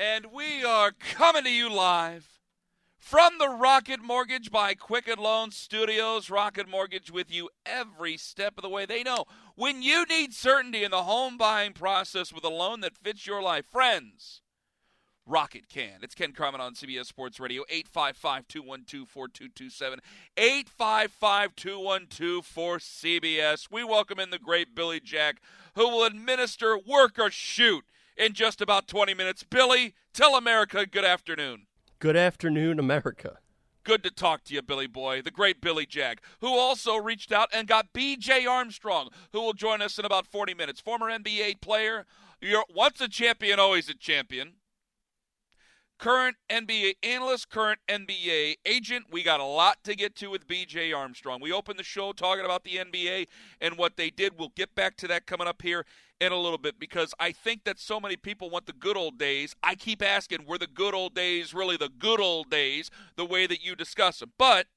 And we are coming to you live from the Rocket Mortgage by Quicken Loan Studios. Rocket Mortgage with you every step of the way. They know when you need certainty in the home buying process with a loan that fits your life. Friends, Rocket can. It's Ken Carman on CBS Sports Radio, 855 212 4227. 855 212 4CBS. We welcome in the great Billy Jack, who will administer work or shoot in just about 20 minutes. Billy, tell America good afternoon. Good afternoon, America. Good to talk to you, Billy Boy, the great Billy Jack, who also reached out and got B.J. Armstrong, who will join us in about 40 minutes. Former NBA player, you're once a champion, always a champion. Current NBA analyst, current NBA agent. We got a lot to get to with BJ Armstrong. We opened the show talking about the NBA and what they did. We'll get back to that coming up here in a little bit because I think that so many people want the good old days. I keep asking, were the good old days really the good old days, the way that you discuss them? But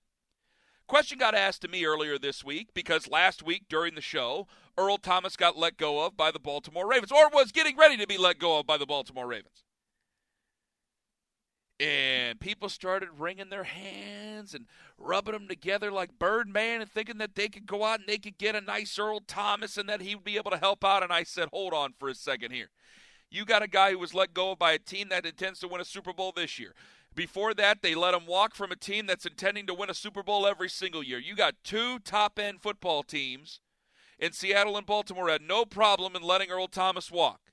question got asked to me earlier this week because last week during the show, Earl Thomas got let go of by the Baltimore Ravens or was getting ready to be let go of by the Baltimore Ravens. And people started wringing their hands and rubbing them together like Birdman and thinking that they could go out and they could get a nice Earl Thomas and that he would be able to help out. And I said, hold on for a second here. You got a guy who was let go by a team that intends to win a Super Bowl this year. Before that, they let him walk from a team that's intending to win a Super Bowl every single year. You got two top end football teams in Seattle and Baltimore had no problem in letting Earl Thomas walk.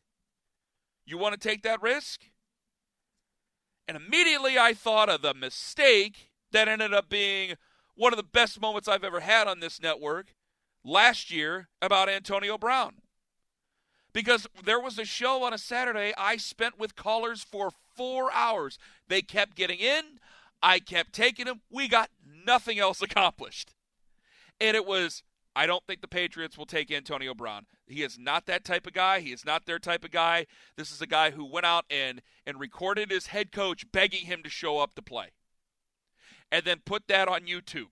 You want to take that risk? And immediately I thought of the mistake that ended up being one of the best moments I've ever had on this network last year about Antonio Brown. Because there was a show on a Saturday I spent with callers for four hours. They kept getting in, I kept taking them. We got nothing else accomplished. And it was I don't think the Patriots will take Antonio Brown. He is not that type of guy. He is not their type of guy. This is a guy who went out and and recorded his head coach begging him to show up to play. And then put that on YouTube.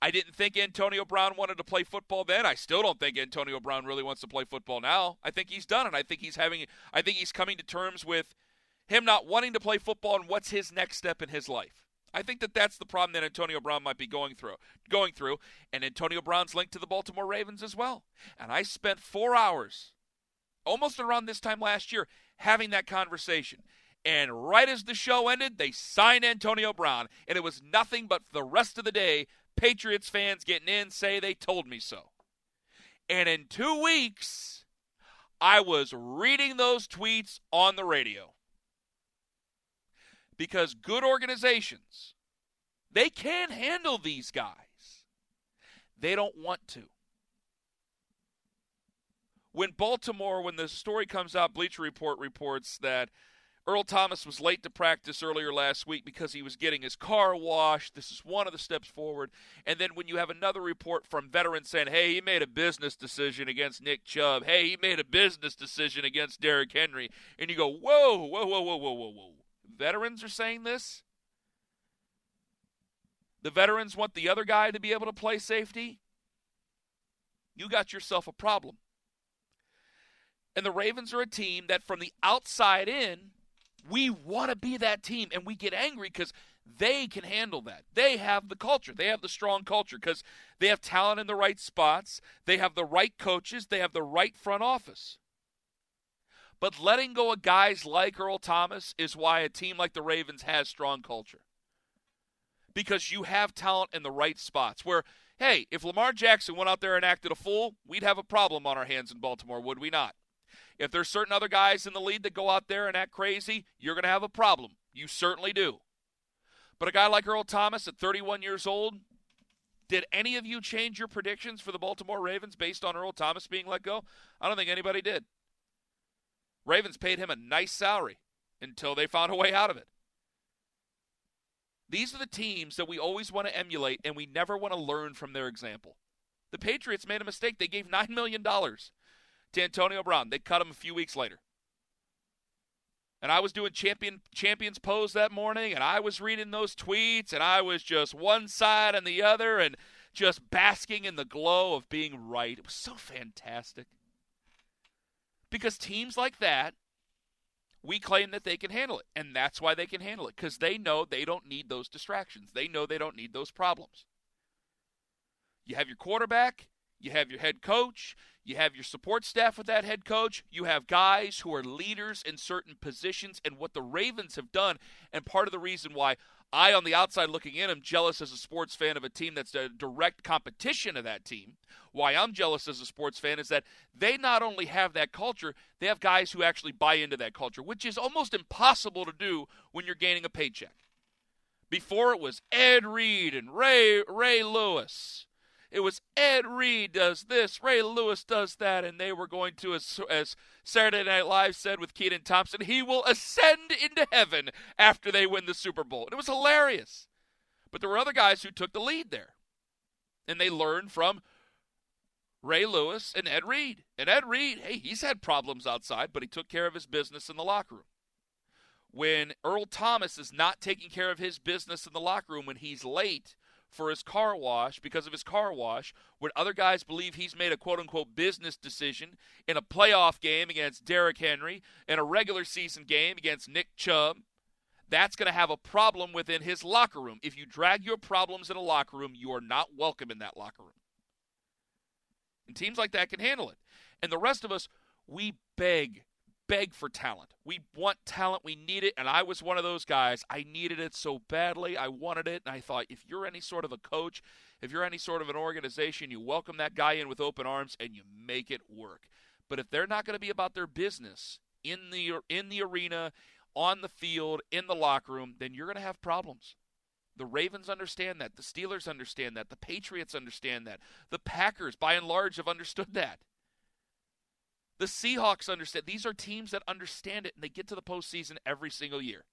I didn't think Antonio Brown wanted to play football then. I still don't think Antonio Brown really wants to play football now. I think he's done it. I think he's having I think he's coming to terms with him not wanting to play football and what's his next step in his life. I think that that's the problem that Antonio Brown might be going through. Going through, and Antonio Brown's linked to the Baltimore Ravens as well. And I spent four hours, almost around this time last year, having that conversation. And right as the show ended, they signed Antonio Brown, and it was nothing but the rest of the day, Patriots fans getting in say they told me so. And in two weeks, I was reading those tweets on the radio because good organizations they can't handle these guys. They don't want to. When baltimore when the story comes out bleacher report reports that earl thomas was late to practice earlier last week because he was getting his car washed. This is one of the steps forward. And then when you have another report from veterans saying hey he made a business decision against nick chubb. Hey he made a business decision against Derrick henry. And you go whoa whoa whoa whoa whoa whoa whoa veterans are saying this. The veterans want the other guy to be able to play safety. You got yourself a problem. And the Ravens are a team that, from the outside in, we want to be that team. And we get angry because they can handle that. They have the culture, they have the strong culture because they have talent in the right spots, they have the right coaches, they have the right front office. But letting go of guys like Earl Thomas is why a team like the Ravens has strong culture. Because you have talent in the right spots. Where, hey, if Lamar Jackson went out there and acted a fool, we'd have a problem on our hands in Baltimore, would we not? If there's certain other guys in the lead that go out there and act crazy, you're going to have a problem. You certainly do. But a guy like Earl Thomas at 31 years old, did any of you change your predictions for the Baltimore Ravens based on Earl Thomas being let go? I don't think anybody did. Ravens paid him a nice salary until they found a way out of it. These are the teams that we always want to emulate and we never want to learn from their example. The Patriots made a mistake. They gave $9 million to Antonio Brown. They cut him a few weeks later. And I was doing champion champions pose that morning, and I was reading those tweets, and I was just one side and the other, and just basking in the glow of being right. It was so fantastic. Because teams like that, we claim that they can handle it, and that's why they can handle it because they know they don't need those distractions. They know they don't need those problems. You have your quarterback, you have your head coach, you have your support staff with that head coach. You have guys who are leaders in certain positions. And what the Ravens have done, and part of the reason why I, on the outside looking in, am jealous as a sports fan of a team that's a direct competition of that team. Why I'm jealous as a sports fan is that they not only have that culture, they have guys who actually buy into that culture, which is almost impossible to do when you're gaining a paycheck. Before it was Ed Reed and Ray Ray Lewis it was Ed Reed does this, Ray Lewis does that, and they were going to, as, as Saturday Night Live said with Kenan Thompson, he will ascend into heaven after they win the Super Bowl. And it was hilarious. But there were other guys who took the lead there. And they learned from Ray Lewis and Ed Reed. And Ed Reed, hey, he's had problems outside, but he took care of his business in the locker room. When Earl Thomas is not taking care of his business in the locker room when he's late, for his car wash because of his car wash when other guys believe he's made a quote unquote business decision in a playoff game against Derrick Henry, in a regular season game against Nick Chubb. That's going to have a problem within his locker room. If you drag your problems in a locker room, you are not welcome in that locker room. And teams like that can handle it. And the rest of us, we beg beg for talent. We want talent. We need it. And I was one of those guys. I needed it so badly. I wanted it. And I thought, if you're any sort of a coach, if you're any sort of an organization, you welcome that guy in with open arms and you make it work. But if they're not going to be about their business in the in the arena, on the field, in the locker room, then you're going to have problems. The Ravens understand that. The Steelers understand that. The Patriots understand that. The Packers, by and large, have understood that. The Seahawks understand. These are teams that understand it, and they get to the postseason every single year.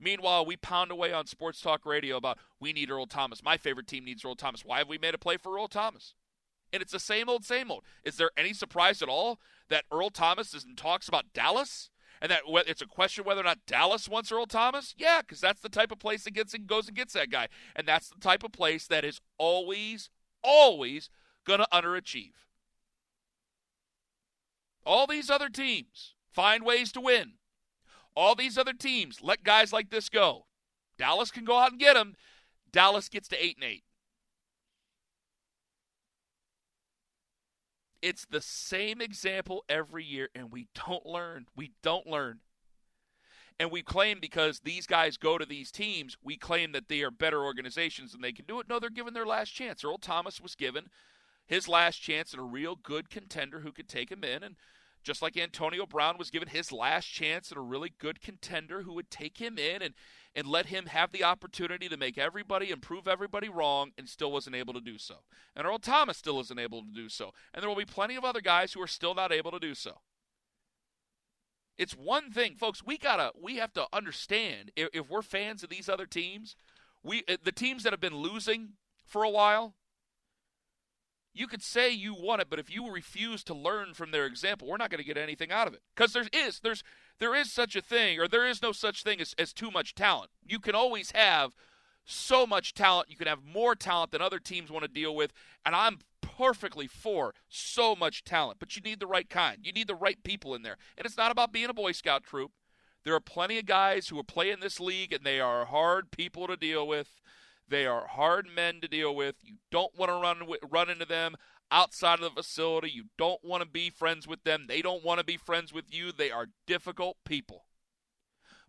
Meanwhile, we pound away on sports talk radio about we need Earl Thomas. My favorite team needs Earl Thomas. Why have we made a play for Earl Thomas? And it's the same old, same old. Is there any surprise at all that Earl Thomas is in talks about Dallas? And that it's a question whether or not Dallas wants Earl Thomas? Yeah, because that's the type of place that gets and goes and gets that guy. And that's the type of place that is always, always going to underachieve. All these other teams find ways to win. All these other teams let guys like this go. Dallas can go out and get them. Dallas gets to 8 and 8. It's the same example every year, and we don't learn. We don't learn. And we claim because these guys go to these teams, we claim that they are better organizations and they can do it. No, they're given their last chance. Earl Thomas was given his last chance and a real good contender who could take him in. And just like Antonio Brown was given his last chance and a really good contender who would take him in and, and let him have the opportunity to make everybody and prove everybody wrong and still wasn't able to do so. And Earl Thomas still isn't able to do so. And there will be plenty of other guys who are still not able to do so. It's one thing, folks, we gotta we have to understand if, if we're fans of these other teams, we eh, the teams that have been losing for a while, you could say you want it, but if you refuse to learn from their example, we're not going to get anything out of it. Because there is there's there is such a thing, or there is no such thing as, as too much talent. You can always have so much talent. You can have more talent than other teams want to deal with, and I'm perfectly for so much talent. But you need the right kind. You need the right people in there, and it's not about being a Boy Scout troop. There are plenty of guys who are playing this league, and they are hard people to deal with. They are hard men to deal with. You don't want to run run into them. outside of the facility. You don't want to be friends with them. They don't want to be friends with you. They are difficult people.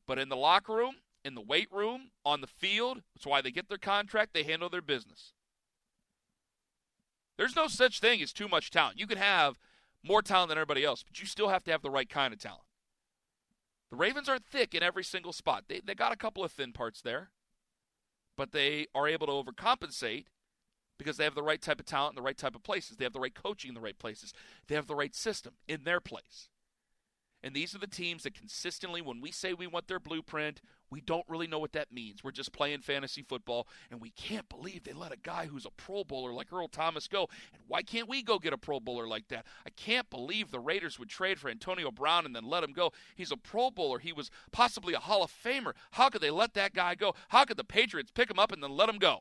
But in the locker room, in the weight room, on the field, that's why they get their contract, they handle their business. There's no such thing as too much talent. You can have more talent than everybody else, but you still have to have the right kind of talent. The Ravens aren't thick in every single spot. They, they got a couple of thin parts there, but they are able to overcompensate because they have the right type of talent in the right type of places. They have the right coaching in the right places. They have the right system in their place. And these are the teams that consistently, when we say we want their blueprint, we don't really know what that means. We're just playing fantasy football, and we can't believe they let a guy who's a Pro Bowler like Earl Thomas go. And why can't we go get a Pro Bowler like that? I can't believe the Raiders would trade for Antonio Brown and then let him go. He's a Pro Bowler. He was possibly a Hall of Famer. How could they let that guy go? How could the Patriots pick him up and then let him go?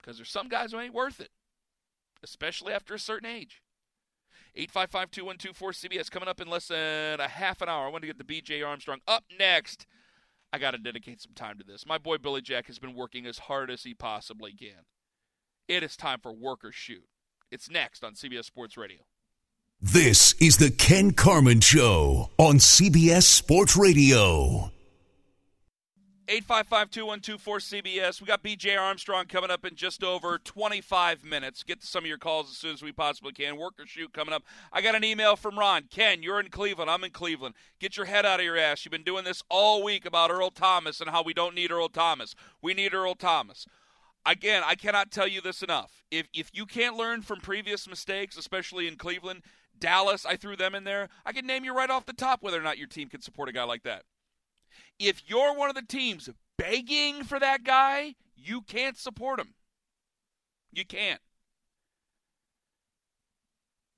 Because there's some guys who ain't worth it, especially after a certain age. 855 2124 CBS coming up in less than a half an hour. I want to get the BJ Armstrong up next. I got to dedicate some time to this. My boy Billy Jack has been working as hard as he possibly can. It is time for Work or Shoot. It's next on CBS Sports Radio. This is the Ken Carman Show on CBS Sports Radio. 855-2124-CBS. We got BJ Armstrong coming up in just over 25 minutes. Get to some of your calls as soon as we possibly can. Work or shoot coming up. I got an email from Ron. Ken, you're in Cleveland. I'm in Cleveland. Get your head out of your ass. You've been doing this all week about Earl Thomas and how we don't need Earl Thomas. We need Earl Thomas. Again, I cannot tell you this enough. If if you can't learn from previous mistakes, especially in Cleveland, Dallas, I threw them in there. I can name you right off the top whether or not your team can support a guy like that if you're one of the teams begging for that guy, you can't support him. You can't.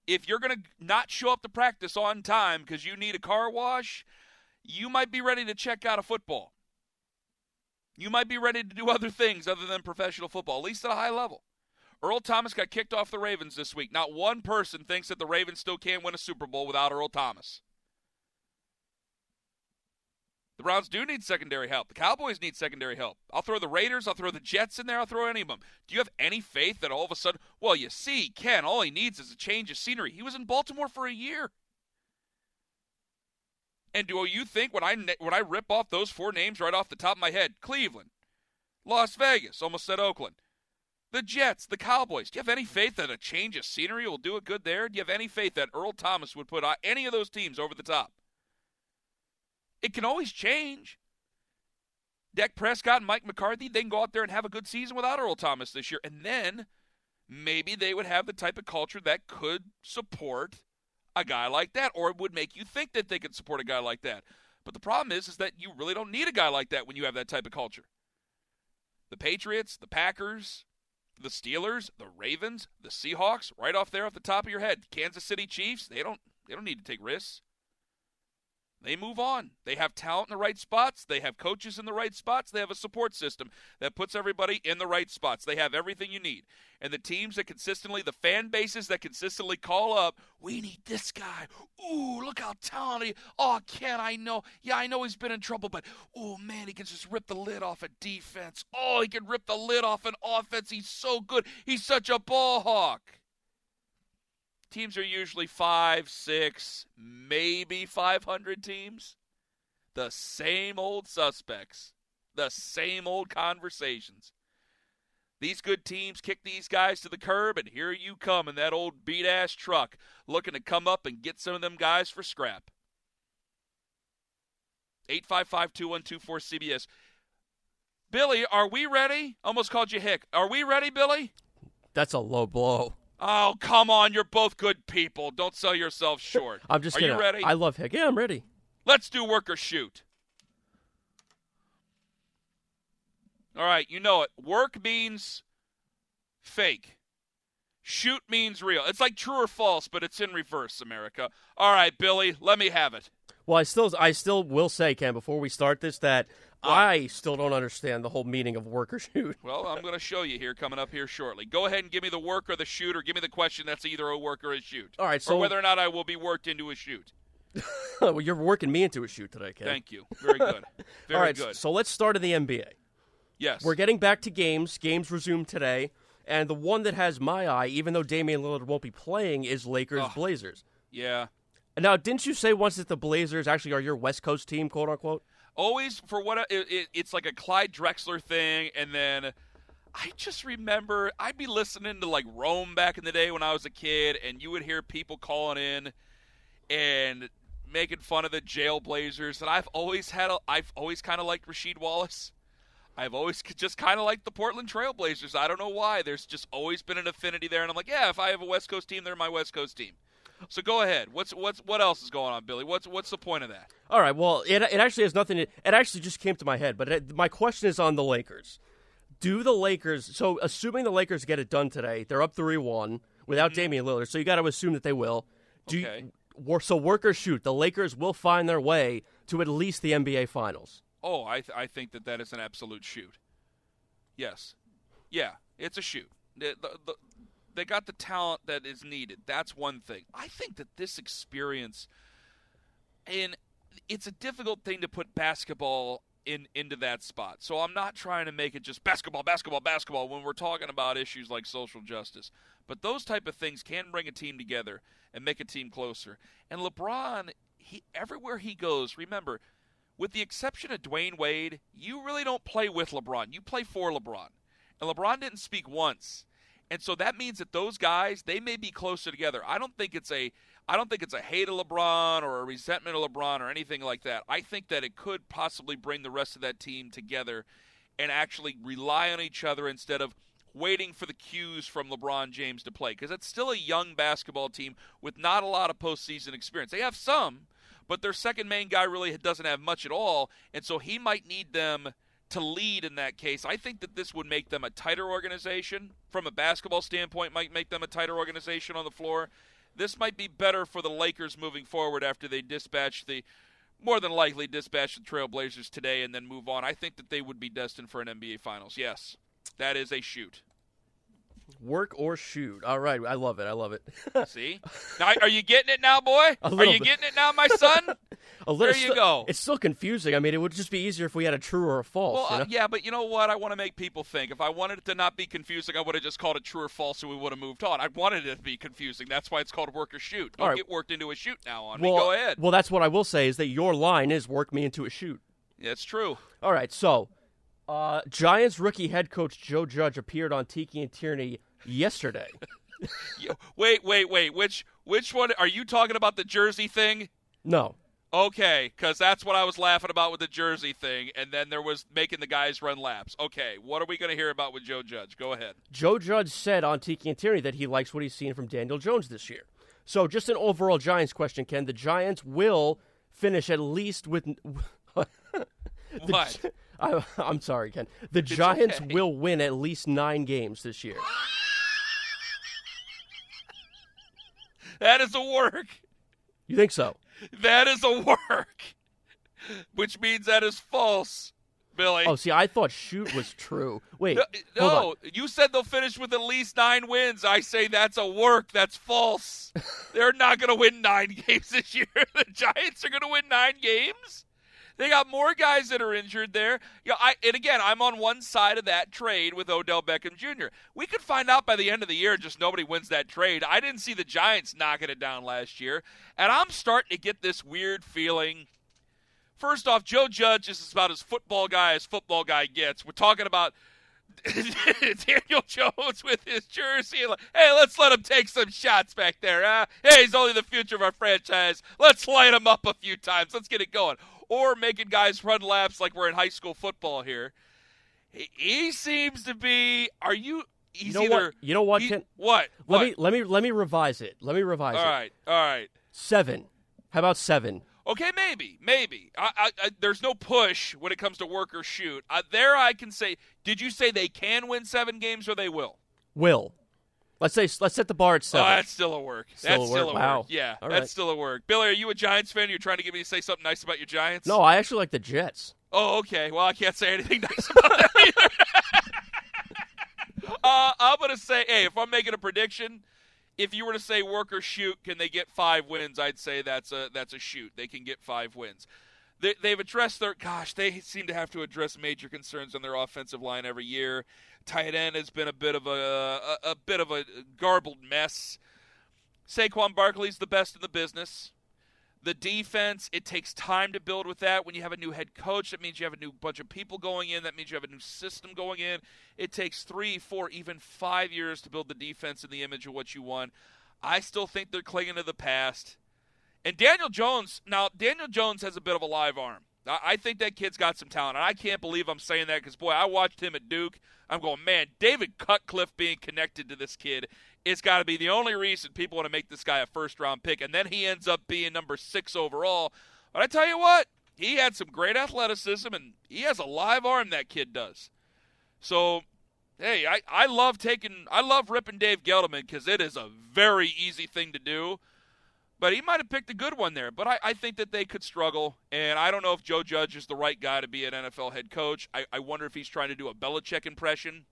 If you're going to not show up to practice on time because you need a car wash, you might be ready to check out of football. You might be ready to do other things other than professional football, at least at a high level. Earl Thomas got kicked off the Ravens this week. Not one person thinks that the Ravens still can't win a Super Bowl without Earl Thomas. The Browns do need secondary help. The Cowboys need secondary help. I'll throw the Raiders. I'll throw the Jets in there. I'll throw any of them. Do you have any faith that all of a sudden, well, you see, Ken, all he needs is a change of scenery. He was in Baltimore for a year. And do you think when I when I rip off those four names right off the top of my head, Cleveland, Las Vegas, almost said Oakland, the Jets, the Cowboys, do you have any faith that a change of scenery will do it good there? Do you have any faith that Earl Thomas would put uh, any of those teams over the top? It can always change. Dak Prescott and Mike McCarthy, they can go out there and have a good season without Earl Thomas this year. And then maybe they would have the type of culture that could support a guy like that, or it would make you think that they could support a guy like that. But the problem is, is that you really don't need a guy like that when you have that type of culture. The Patriots, the Packers, the Steelers, the Ravens, the Seahawks, right off there off the top of your head. Kansas City Chiefs, they don't they don't need to take risks. They move on. They have talent in the right spots. They have coaches in the right spots. They have a support system that puts everybody in the right spots. They have everything you need. And the teams that consistently, the fan bases that consistently call up, we need this guy. Ooh, look how talented. Oh, Ken, I know. Yeah, I know he's been in trouble, but oh man, he can just rip the lid off a defense. Oh, he can rip the lid off an offense. He's so good. He's such a ball hawk teams are usually five, six, maybe 500 teams. The same old suspects, the same old conversations. These good teams kick these guys to the curb, and here you come in that old beat ass truck looking to come up and get some of them guys for scrap. 855 2124 CBS. Billy, are we ready? Almost called you Hick. Are we ready, Billy? That's a low blow. Oh, come on. You're both good people. Don't sell yourself short. I'm just Are kidding. you ready? I love Hick. Yeah, I'm ready. Let's do work or shoot. All right, you know it. Work means fake. Shoot means real. It's like true or false, but it's in reverse, America. All right, Billy, let me have it. Well, I still, I still will say, Ken, before we start this, that Uh, I still don't understand the whole meaning of work or shoot. Well, I'm going to show you here coming up here shortly. Go ahead and give me the work or the shoot, or give me the question that's either a work or a shoot. All right, so or whether or not I will be worked into a shoot. well, you're working me into a shoot today, Ken. Thank you. Very good. Very All right, good. so let's start in the NBA. Yes. We're getting back to games. Games resume today. And the one that has my eye, even though Damian Lillard won't be playing, is Lakers. Blazers. Yeah. Now, didn't you say once that the Blazers actually are your West Coast team, quote unquote? Always for what it, it, it's like a Clyde Drexler thing, and then I just remember I'd be listening to like Rome back in the day when I was a kid, and you would hear people calling in and making fun of the Jailblazers, and I've always had a, I've always kind of liked Rasheed Wallace. I've always just kind of liked the Portland Trailblazers. I don't know why. There's just always been an affinity there, and I'm like, yeah, if I have a West Coast team, they're my West Coast team. So go ahead. What's what's what else is going on, Billy? What's what's the point of that? All right. Well, it, it actually has nothing. To, it actually just came to my head, but it, my question is on the Lakers. Do the Lakers? So, assuming the Lakers get it done today, they're up three one without Damian Lillard. So you got to assume that they will. Do Mm-hmm. Okay. you, so work or shoot. The Lakers will find their way to at least the NBA Finals. Oh, I th- I think that that is an absolute shoot. Yes, yeah, it's a shoot. The, the, the, they got the talent that is needed. That's one thing. I think that this experience, and it's a difficult thing to put basketball in into that spot. So I'm not trying to make it just basketball, basketball, basketball when we're talking about issues like social justice. But those type of things can bring a team together and make a team closer. And LeBron, he everywhere he goes, remember, with the exception of Dwyane Wade, you really don't play with LeBron. You play for LeBron. And LeBron didn't speak once. And so that means that those guys, they may be closer together. I don't think it's a I don't think it's a hate of LeBron or a resentment of LeBron or anything like that. I think that it could possibly bring the rest of that team together and actually rely on each other instead of waiting for the cues from LeBron James to play because it's still a young basketball team with not a lot of postseason experience. They have some, but their second main guy really doesn't have much at all, and so he might need them to lead in that case. I think that this would make them a tighter organization from a basketball standpoint. Might make them a tighter organization on the floor. This might be better for the Lakers moving forward after they dispatch the more than likely dispatch the Trailblazers today and then move on. I think that they would be destined for an NBA Finals. Yes, that is a shoot. Work or shoot. All right. I love it. I love it. See? Now, are you getting it now, boy? Are you bit. getting it now, my son? A little, There you still- go. It's still confusing. I mean, it would just be easier if we had a true or a false. Well, you uh, yeah, but you know what? I want to make people think. If I wanted it to not be confusing, I would have just called it true or false, and we would have moved on. I wanted it to be confusing. That's why it's called work or shoot. Don't All right. get worked into a shoot now on well, me. Go ahead. Well, that's what I will say is that your line is work me into a shoot. That's true. All right, so uh, Giants rookie head coach Joe Judge appeared on Tiki and Tierney yesterday. Wait, wait, wait. Which which one are you talking about? The jersey thing? no, Okay, because that's what I was laughing about with the jersey thing, and then there was making the guys run laps. Okay, what are we going to hear about with Joe Judge? Go ahead. Joe Judge said on Tiki and Tierney that he likes what he's seen from Daniel Jones this year. So, just an overall Giants question, Ken. The Giants will finish at least with. The What? I, I'm sorry, Ken. The Giants okay. will win at least nine games this year. That is a work. You think so? That is a work. Which means that is false, Billy. Oh, see, I thought shoot was true. Wait, no, no, you said they'll finish with at least nine wins. I say that's a work. That's false. They're not going to win nine games this year. The Giants are going to win nine games. They got more guys that are injured there. Yeah, I and again, I'm on one side of that trade with Odell Beckham Jr. We could find out by the end of the year just nobody wins that trade. I didn't see the Giants knocking it down last year, and I'm starting to get this weird feeling. First off, Joe Judge is about as football guy as football guy gets. We're talking about Daniel Jones with his jersey. Hey, let's let him take some shots back there. Hey, he's only the future of our franchise. Let's light him up a few times. Let's get it going. Or making guys run laps like we're in high school football here. He, he seems to be. Are you? He's You know either. what? You know what, he- Ken? what? Let What? me let me let me revise it. Let me revise All it. right. All right. Seven. How about seven? Okay, maybe, maybe. I, I, I, there's no push when it comes to work or shoot. Uh, there, I can say. Did you say they can win seven games or they will? Will. Let's say let's set the bar at Oh, seven. that's still a work. Still that's a still a Wow. work. Yeah, All that's right. still a work. Billy, are you a Giants fan? You're trying to get me to say something nice about your Giants? no, I actually like the Jets. Oh, okay. Well, I can't say anything nice about them either. uh, I'm gonna say, hey, if I'm making a prediction, if you were to say work or shoot, can they get five wins? I'd say that's a that's a shoot. They can get five wins. They, they've addressed their gosh. They seem to have to address major concerns on their offensive line every year. Tight end has been a bit of a a, a bit of a garbled mess. Saquon Barkley's the best in the business. The defense, it takes time to build with that. When you have a new head coach, that means you have a new bunch of people going in. That means you have a new system going in. It takes three, four, even five years to build the defense in the image of what you want. I still think they're clinging to the past. And Daniel Jones, now, Daniel Jones has a bit of a live arm. I think that kid's got some talent. And I can't believe I'm saying that because, boy, I watched him at Duke. I'm going, man, David Cutcliffe being connected to this kid it's got to be the only reason people want to make this guy a first round pick. And then he ends up being number six overall. But I tell you what, he had some great athleticism, and he has a live arm, that kid does. So, hey, I, I love taking, I love ripping Dave Gettleman because it is a very easy thing to do. But he might have picked a good one there. But I, I think that they could struggle. And I don't know if Joe Judge is the right guy to be an NFL head coach. I, I wonder if he's trying to do a Belichick impression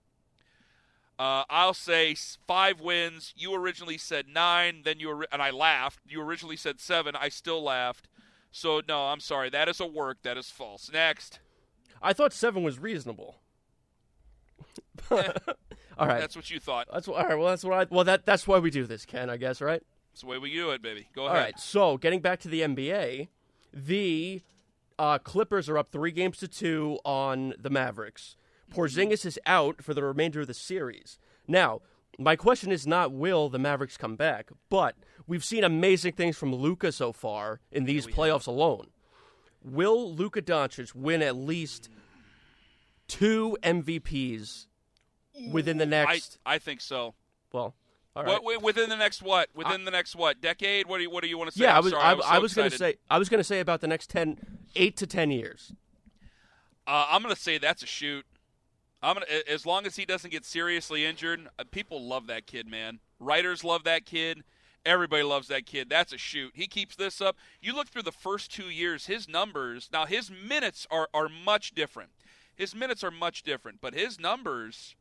uh, I'll say five wins. You originally said nine, then you and I laughed. You originally said seven. I still laughed. So no, I'm sorry. That is a work. That is false. Next. I thought seven was reasonable. all right. That's what you thought. That's all right. Well, that's what I. Well, that that's why we do this, Ken. I guess, right? That's the way we do it, baby. Go ahead. All right. So, getting back to the NBA, the uh, Clippers are up three games to two on the Mavericks. Porzingis is out for the remainder of the series. Now, my question is not will the Mavericks come back, but we've seen amazing things from Luka so far in these playoffs have. alone. Will Luka Doncic win at least two MVPs within the next? I, I think so. Well, all right. What, within the next what? Within I, the next what? Decade? What do you What do you want to say? Yeah, I was. Sorry, I, was, so was going to say. I was going to say about the next ten, eight to ten years. Uh, I'm going to say that's a shoot. I'm gonna as long as he doesn't get seriously injured. Uh, people love that kid, man. Writers love that kid. Everybody loves that kid. That's a shoot. He keeps this up. You look through the first two years, his numbers. Now his minutes are are much different. His minutes are much different, but his numbers,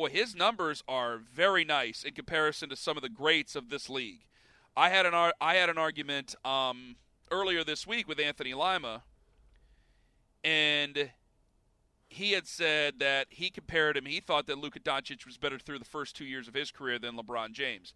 boy, his numbers are very nice in comparison to some of the greats of this league. I had an I had an argument um, earlier this week with Anthony Lima, and he had said that he compared him. He thought that Luka Doncic was better through the first two years of his career than LeBron James.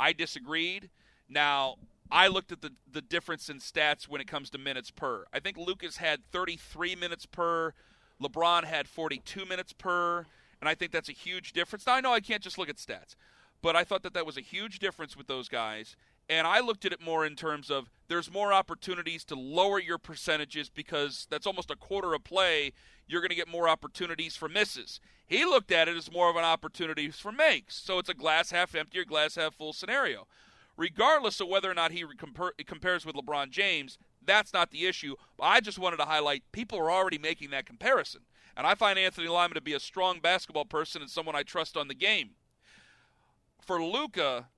I disagreed. Now, I looked at the, the difference in stats when it comes to minutes per. I think Luka's had 33 minutes per. LeBron had 42 minutes per. And I think that's a huge difference. Now, I know I can't just look at stats, but I thought that that was a huge difference with those guys. And I looked at it more in terms of there's more opportunities to lower your percentages because that's almost a quarter of play. You're going to get more opportunities for misses. He looked at it as more of an opportunity for makes. So it's a glass half empty or glass half full scenario. Regardless of whether or not he compares with LeBron James, that's not the issue. I just wanted to highlight people are already making that comparison. And I find Anthony Lima to be a strong basketball person and someone I trust on the game. For Luka,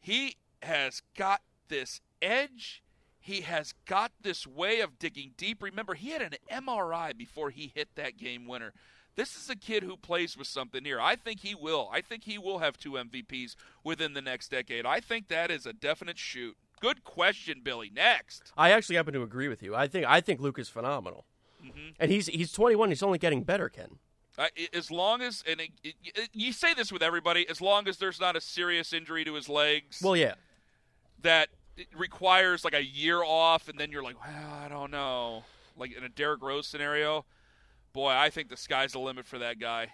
he has got this edge. He has got this way of digging deep. Remember, he had an MRI before he hit that game winner. This is a kid who plays with something here. I think he will. I think he will have two MVPs within the next decade. I think that is a definite shoot. Good question, Billy. Next. I actually happen to agree with you. I think I think Luke is phenomenal, mm-hmm. and he's he's 21. He's only getting better, Ken. Uh, as long as and it, it, you say this with everybody, as long as there's not a serious injury to his legs. Well, yeah that requires like a year off, and then you're like, well, I don't know. Like in a Derrick Rose scenario, boy, I think the sky's the limit for that guy.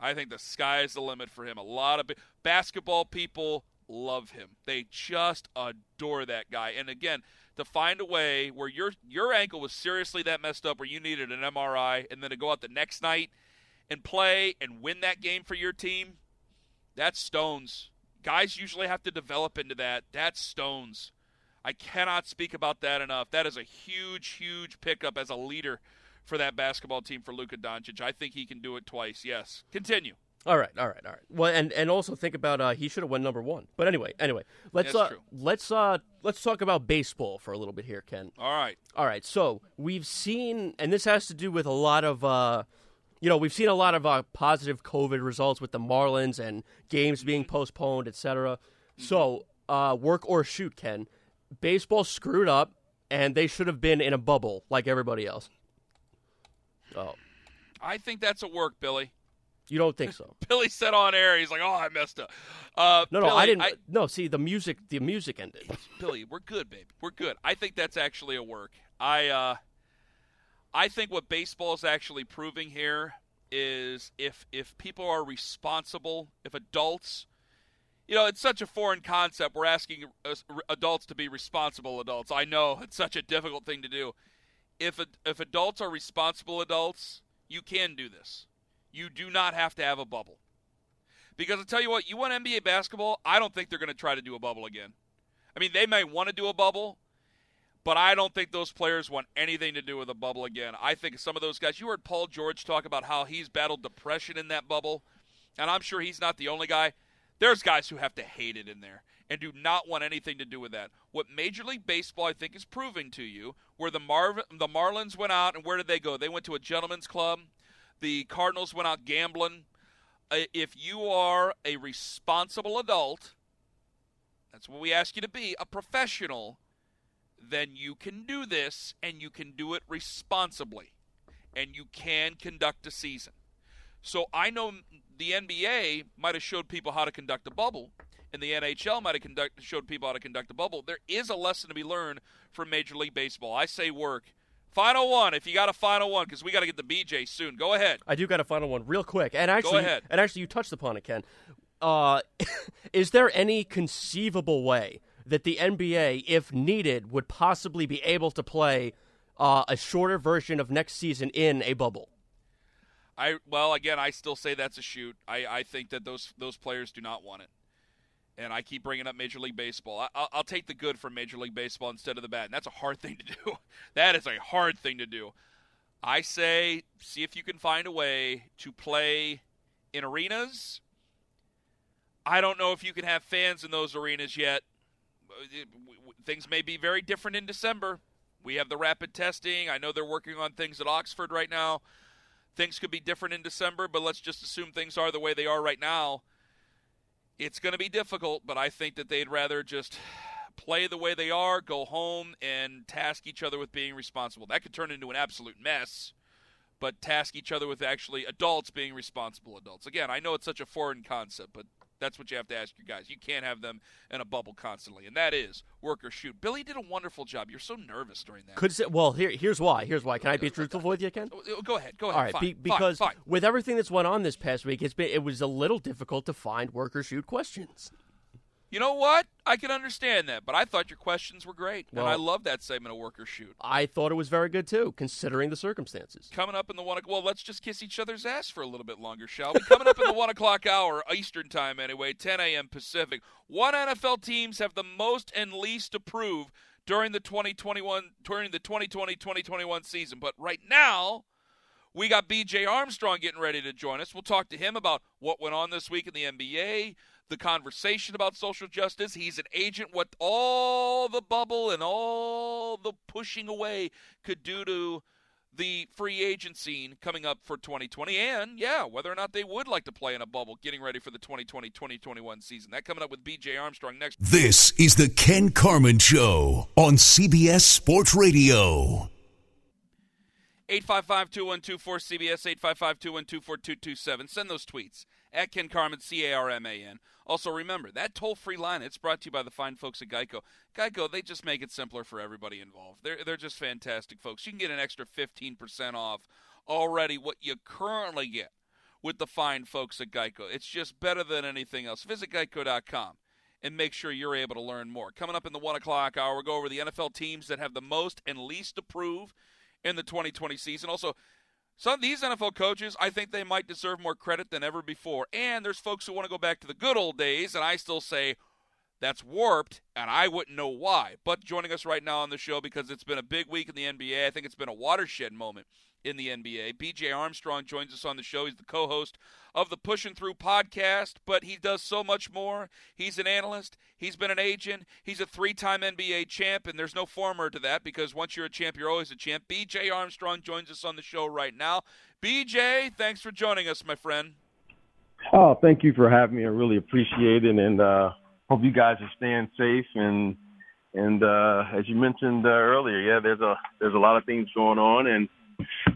I think the sky's the limit for him. A lot of basketball people love him. They just adore that guy. And again, to find a way where your your ankle was seriously that messed up where you needed an MRI and then to go out the next night and play and win that game for your team, that's stones. Guys usually have to develop into that. That's Stones. I cannot speak about that enough. That is a huge, huge pickup as a leader for that basketball team for Luka Doncic. I think he can do it twice. Yes. Continue. All right, all right, all right. Well, and and also think about uh, he should have won number one. But anyway, anyway, let's uh, let's uh let's talk about baseball for a little bit here, Ken. All right, all right. So we've seen, and this has to do with a lot of uh, you know, we've seen a lot of uh, positive COVID results with the Marlins and games being postponed, etc. So, uh, work or shoot, Ken. Baseball screwed up and they should have been in a bubble like everybody else. Oh, I think that's a work, Billy. You don't think so? Billy said on air, he's like, "Oh, I messed up." Uh, No, no, Billy, I didn't. no, see the music. The music ended. Billy, we're good, baby. We're good. I think that's actually a work. I uh, I think what baseball is actually proving here is if if people are responsible, if adults, you know, it's such a foreign concept. We're asking adults to be responsible adults. I know it's such a difficult thing to do. If if adults are responsible adults, you can do this. You do not have to have a bubble. Because I tell you what, you want NBA basketball, I don't think they're going to try to do a bubble again. I mean, they may want to do a bubble, but I don't think those players want anything to do with a bubble again. I think some of those guys, you heard Paul George talk about how he's battled depression in that bubble, and I'm sure he's not the only guy. There's guys who have to hate it in there and do not want anything to do with that. What Major League Baseball, I think, is proving to you, where the Marv- the Marlins went out, and where did they go? They went to a gentleman's club. The Cardinals went out gambling. Uh, If you are a responsible adult, that's what we ask you to be, a professional, then you can do this and you can do it responsibly and you can conduct a season. So I know the NBA might have showed people how to conduct a bubble and the NHL might have conduct, showed people how to conduct a bubble. There is a lesson to be learned from Major League Baseball. I say work. Final one, if you got a final one, because we got to get the BJ soon. Go ahead. I do got a final one real quick, and actually, Go ahead. and actually, you touched upon it, Ken. Uh, is there any conceivable way that the NBA, if needed, would possibly be able to play uh, a shorter version of next season in a bubble? I well, again, I still say that's a shoot. I, I think that those those players do not want it, and I keep bringing up Major League Baseball. I, I'll, I'll take the good from Major League Baseball instead of the bad, and that's a hard thing to do. that is a hard thing to do. I say, see if you can find a way to play in arenas. I don't know if you can have fans in those arenas yet. Things may be very different in December. We have the rapid testing. I know they're working on things at Oxford right now. Things could be different in December, but let's just assume things are the way they are right now. It's going to be difficult, but I think that they'd rather just play the way they are, go home, and task each other with being responsible. That could turn into an absolute mess, but task each other with actually adults being responsible adults. Again, I know it's such a foreign concept, but that's what you have to ask your guys. You can't have them in a bubble constantly, and that is work or shoot. Billy did a wonderful job. You're so nervous during that. Could say, well, here, here's why. Here's why. Can I be truthful with you, Ken? Oh, Go ahead. Go ahead. All right, Fine, be, fine, because fine. with everything that's went on this past week, it's been it was a little difficult to find work or shoot questions. You know what? I can understand that, but I thought your questions were great, and I love that segment of Work or Shoot. I thought it was very good too, considering the circumstances. Coming up in the one, well, let's just kiss each other's ass for a little bit longer, shall we? Coming up in the one o'clock hour, Eastern time anyway, 10 a.m. Pacific. What NFL teams have the most and least to prove during the 2021 during the 2020-2021 season? But right now, we got BJ Armstrong getting ready to join us. We'll talk to him about what went on this week in the NBA, the conversation about social justice. He's an agent, what all the bubble and all the pushing away could do to the free agent scene coming up for 2020. And, yeah, whether or not they would like to play in a bubble getting ready for the 2020 2021 season. That coming up with BJ Armstrong next. This is the Ken Carman Show on CBS Sports Radio. 855-212-4CBS, 855-212-4227. Send those tweets at Ken Carman, C-A-R-M-A-N. Also, remember, that toll-free line, it's brought to you by the fine folks at Geico. Geico, they just make it simpler for everybody involved. They're, they're just fantastic folks. You can get an extra 15% off already what you currently get with the fine folks at Geico. It's just better than anything else. Visit geico.com and make sure you're able to learn more. Coming up in the 1 o'clock hour, we'll go over the NFL teams that have the most and least to prove in the 2020 season. Also, some these NFL coaches, I think they might deserve more credit than ever before. And there's folks who want to go back to the good old days, and I still say that's warped, and I wouldn't know why. But joining us right now on the show because it's been a big week in the NBA, I think it's been a watershed moment in the NBA. BJ Armstrong joins us on the show. He's the co host of the Pushing Through podcast, but he does so much more. He's an analyst, he's been an agent, he's a three time NBA champ, and there's no former to that because once you're a champ, you're always a champ. BJ Armstrong joins us on the show right now. BJ, thanks for joining us, my friend. Oh, thank you for having me. I really appreciate it, and uh, hope you guys are staying safe and And uh, as you mentioned uh, earlier, yeah, there's a there's a lot of things going on, and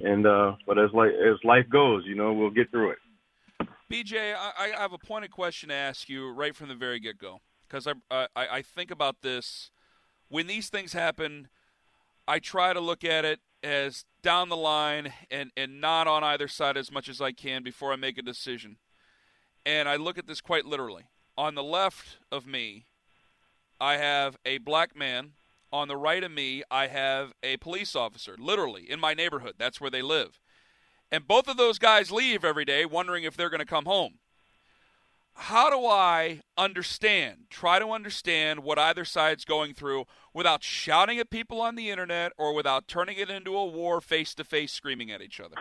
and uh, but as like as life goes, you know, we'll get through it. BJ, I, I have a pointed question to ask you right from the very get go because I, I I think about this when these things happen. I try to look at it as down the line and, and not on either side as much as I can before I make a decision. And I look at this quite literally. On the left of me, I have a black man. On the right of me, I have a police officer, literally, in my neighborhood. That's where they live. And both of those guys leave every day wondering if they're going to come home. How do I understand, try to understand what either side's going through without shouting at people on the internet or without turning it into a war face to face screaming at each other?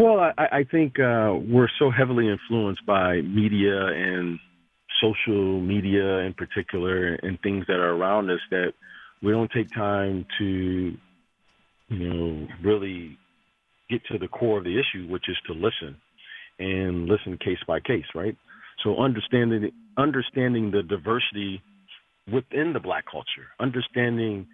Well, I, I think uh, we're so heavily influenced by media and social media in particular and things that are around us that we don't take time to, you know, really get to the core of the issue, which is to listen and listen case by case, right? So understanding understanding the diversity within the black culture, understanding,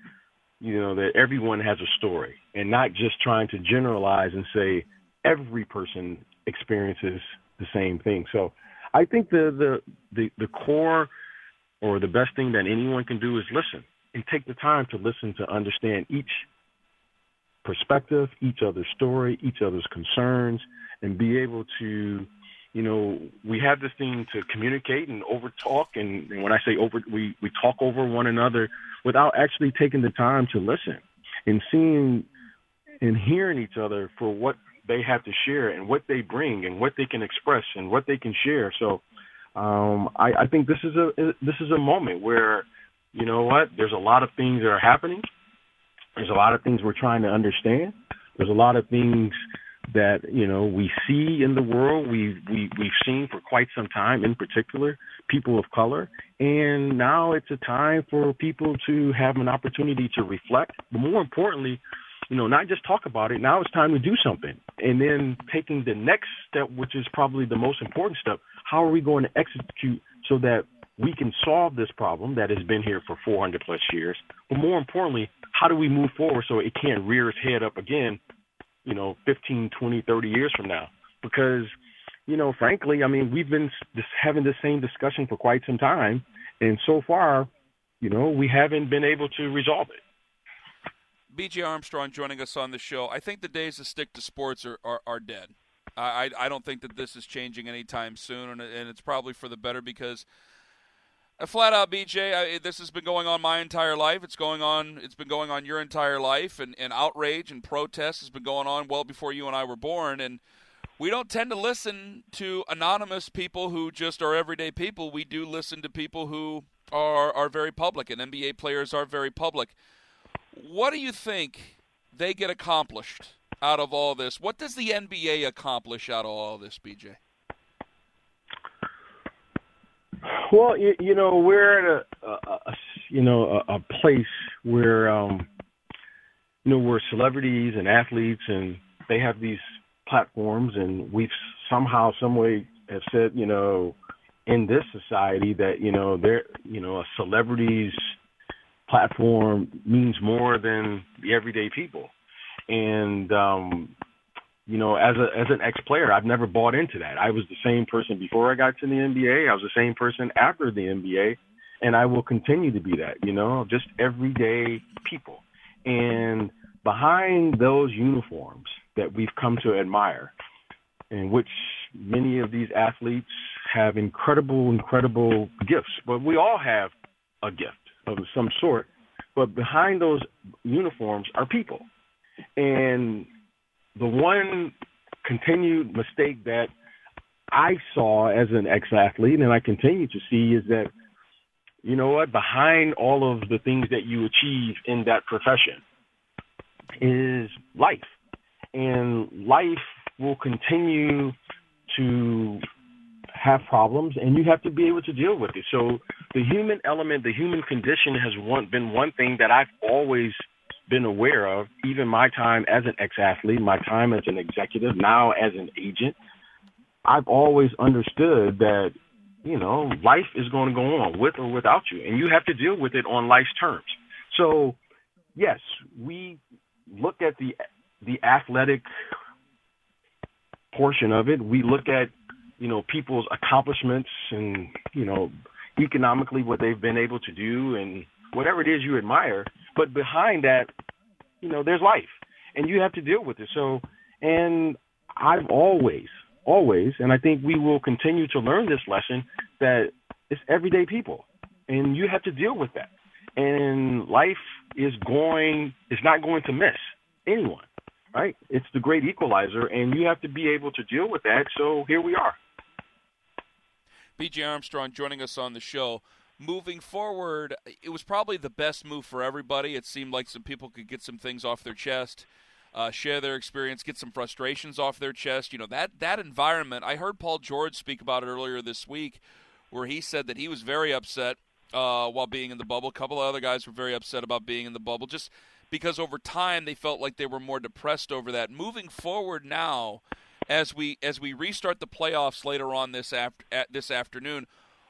you know, that everyone has a story and not just trying to generalize and say every person experiences the same thing. So I think the, the, the, the core or the best thing that anyone can do is listen and take the time to listen to understand each perspective, each other's story, each other's concerns, and be able to, you know, we have this thing to communicate and over talk. And, and when I say over, we, we talk over one another without actually taking the time to listen and seeing and hearing each other for what they have to share and what they bring and what they can express and what they can share. So um, I, I think this is a this is a moment where you know what there's a lot of things that are happening. There's a lot of things we're trying to understand. There's a lot of things that you know we see in the world. We we we've seen for quite some time, in particular, people of color, and now it's a time for people to have an opportunity to reflect, but more importantly, you know, not just talk about it. Now it's time to do something. And then taking the next step, which is probably the most important step. How are we going to execute so that we can solve this problem that has been here for 400 plus years? But more importantly, how do we move forward so it can't rear its head up again, you know, 15, 20, 30 years from now? Because, you know, frankly, I mean, we've been having the same discussion for quite some time. And so far, you know, we haven't been able to resolve it. BJ Armstrong joining us on the show. I think the days of stick to sports are, are, are dead. I, I don't think that this is changing anytime soon, and, and it's probably for the better because, uh, flat out, BJ, I, this has been going on my entire life. It's going on. It's been going on your entire life, and, and outrage and protest has been going on well before you and I were born. And we don't tend to listen to anonymous people who just are everyday people. We do listen to people who are are very public, and NBA players are very public. What do you think they get accomplished out of all this? What does the NBA accomplish out of all this, BJ? Well, you, you know, we're at a, a, a you know a, a place where um, you know we're celebrities and athletes, and they have these platforms, and we've somehow, some way, have said, you know, in this society that you know they're you know a celebrity's platform means more than the everyday people. And um, you know, as a as an ex player, I've never bought into that. I was the same person before I got to the NBA. I was the same person after the NBA, and I will continue to be that. You know, just everyday people. And behind those uniforms that we've come to admire, in which many of these athletes have incredible, incredible gifts, but we all have a gift of some sort. But behind those uniforms are people. And the one continued mistake that I saw as an ex athlete and I continue to see is that, you know what, behind all of the things that you achieve in that profession is life. And life will continue to have problems and you have to be able to deal with it. So the human element, the human condition has one, been one thing that I've always been aware of, even my time as an ex-athlete, my time as an executive, now as an agent. I've always understood that you know, life is going to go on with or without you, and you have to deal with it on life's terms. So, yes, we look at the the athletic portion of it. We look at you know people's accomplishments and you know economically what they've been able to do and whatever it is you admire. But behind that, you know, there's life, and you have to deal with it. So, and I've always, always, and I think we will continue to learn this lesson that it's everyday people, and you have to deal with that. And life is going, is not going to miss anyone, right? It's the great equalizer, and you have to be able to deal with that. So here we are. BJ Armstrong joining us on the show. Moving forward, it was probably the best move for everybody. It seemed like some people could get some things off their chest, uh, share their experience, get some frustrations off their chest. You know that that environment. I heard Paul George speak about it earlier this week, where he said that he was very upset uh, while being in the bubble. A couple of other guys were very upset about being in the bubble, just because over time they felt like they were more depressed over that. Moving forward now, as we as we restart the playoffs later on this after this afternoon.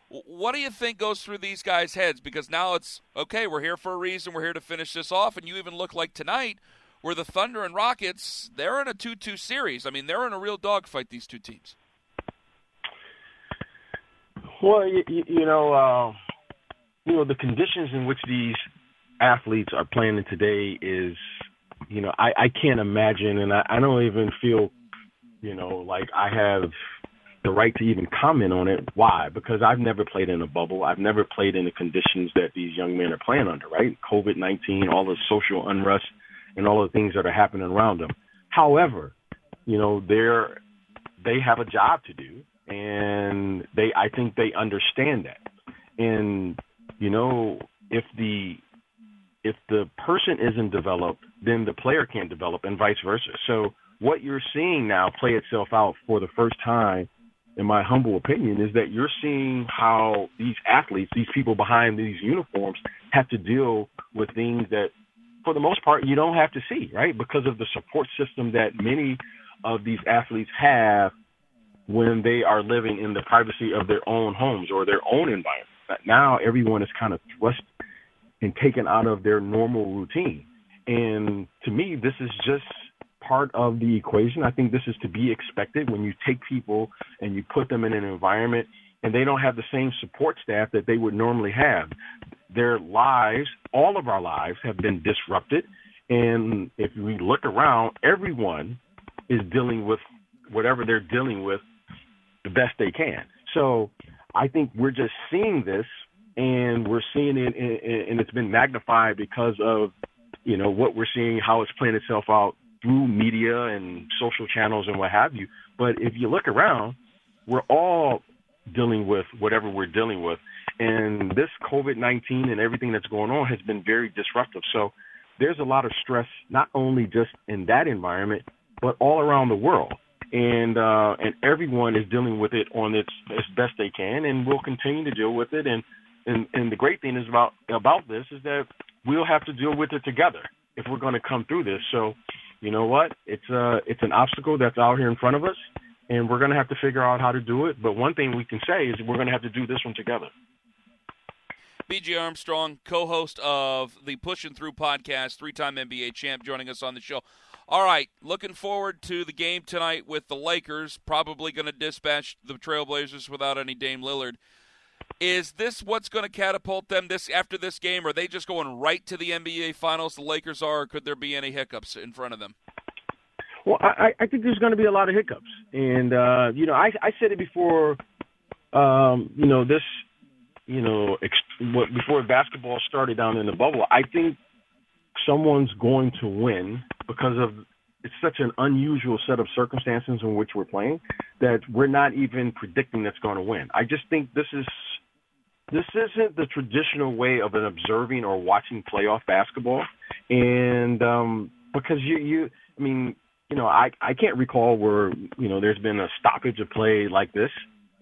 What do you think goes through these guys' heads? Because now it's okay. We're here for a reason. We're here to finish this off. And you even look like tonight, where the Thunder and Rockets they're in a two-two series. I mean, they're in a real dogfight. These two teams. Well, you, you know, uh, you know the conditions in which these athletes are playing in today is, you know, I, I can't imagine, and I, I don't even feel you know, like I have the right to even comment on it. Why? Because I've never played in a bubble. I've never played in the conditions that these young men are playing under, right? COVID 19, all the social unrest, and all the things that are happening around them. However, you know, they're, they have a job to do, and they, I think they understand that. And, you know, if the, if the person isn't developed, then the player can't develop, and vice versa. So, what you're seeing now play itself out for the first time, in my humble opinion, is that you're seeing how these athletes, these people behind these uniforms, have to deal with things that, for the most part, you don't have to see, right? Because of the support system that many of these athletes have when they are living in the privacy of their own homes or their own environment. Now everyone is kind of thrust and taken out of their normal routine. And to me, this is just part of the equation. I think this is to be expected when you take people and you put them in an environment and they don't have the same support staff that they would normally have. Their lives, all of our lives, have been disrupted. And if we look around, everyone is dealing with whatever they're dealing with the best they can. So I think we're just seeing this and we're seeing it and it's been magnified because of you know what we're seeing how it's playing itself out through media and social channels and what have you. But if you look around, we're all dealing with whatever we're dealing with. And this COVID 19 and everything that's going on has been very disruptive. So there's a lot of stress, not only just in that environment, but all around the world. And uh, and everyone is dealing with it on its as best they can, and we'll continue to deal with it. And and and the great thing is about about this is that we'll have to deal with it together if we're going to come through this. So you know what? It's uh it's an obstacle that's out here in front of us, and we're going to have to figure out how to do it. But one thing we can say is we're going to have to do this one together. BJ Armstrong, co-host of the Pushing Through podcast, three-time NBA champ, joining us on the show. All right, looking forward to the game tonight with the Lakers. Probably going to dispatch the Trailblazers without any Dame Lillard. Is this what's going to catapult them this after this game? Are they just going right to the NBA Finals? The Lakers are. Or could there be any hiccups in front of them? Well, I, I think there's going to be a lot of hiccups, and uh, you know, I, I said it before. Um, you know, this, you know, ex- what, before basketball started down in the bubble, I think someone's going to win because of it's such an unusual set of circumstances in which we're playing that we're not even predicting that's going to win. I just think this is this isn't the traditional way of an observing or watching playoff basketball, and um, because you you I mean you know I I can't recall where you know there's been a stoppage of play like this,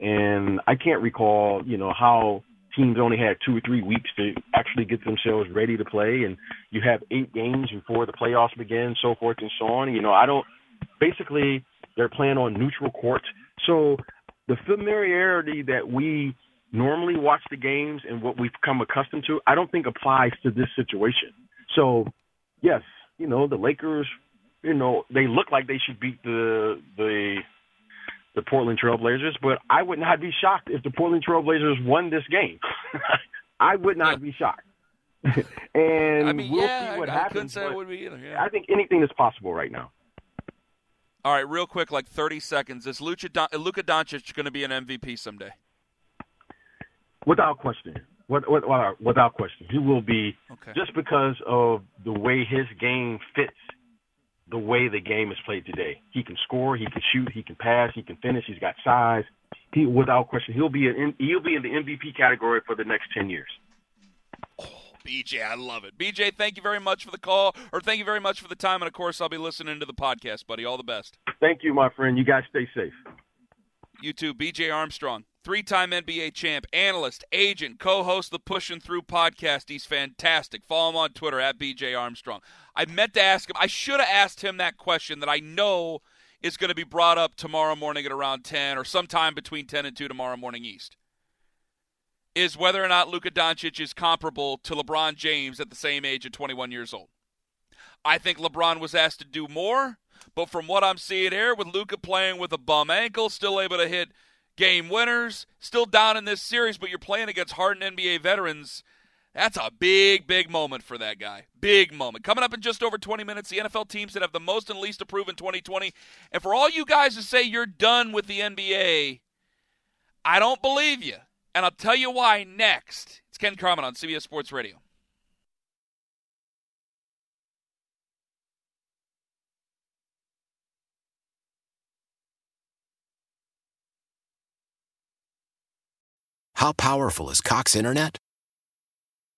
and I can't recall you know how teams only had two or three weeks to actually get themselves ready to play, and you have eight games before the playoffs begin, so forth and so on. You know I don't basically they're playing on neutral courts, so the familiarity that we normally watch the games and what we've come accustomed to, I don't think applies to this situation. So, yes, you know, the Lakers, you know, they look like they should beat the the the Portland Trailblazers, but I would not be shocked if the Portland Trailblazers won this game. I would not be shocked. and I mean, we'll yeah, see what I, happens. I couldn't say but it would be either. Yeah. I think anything is possible right now. All right, real quick, like 30 seconds. Is Luka, Don- Luka Doncic going to be an MVP someday? Without question. What, what, what- without question. He will be Okay. just because of the way his game fits the way the game is played today. He can score, he can shoot, he can pass, he can finish, he's got size. He without question, he'll be in he'll be in the MVP category for the next 10 years. BJ, I love it. BJ, thank you very much for the call, or thank you very much for the time, and of course, I'll be listening to the podcast, buddy. All the best. Thank you, my friend. You guys stay safe. You too, BJ Armstrong, three-time NBA champ, analyst, agent, co-host the Pushing Through podcast. He's fantastic. Follow him on Twitter at BJ Armstrong. I meant to ask him. I should have asked him that question that I know is going to be brought up tomorrow morning at around 10 or sometime between 10 and 2 tomorrow morning East. Is whether or not Luka Doncic is comparable to LeBron James at the same age of 21 years old. I think LeBron was asked to do more, but from what I'm seeing here, with Luka playing with a bum ankle, still able to hit game winners, still down in this series, but you're playing against hardened NBA veterans. That's a big, big moment for that guy. Big moment. Coming up in just over 20 minutes, the NFL teams that have the most and least to prove in 2020. And for all you guys to say you're done with the NBA, I don't believe you. And I'll tell you why next. It's Ken Carman on CBS Sports Radio. How powerful is Cox Internet?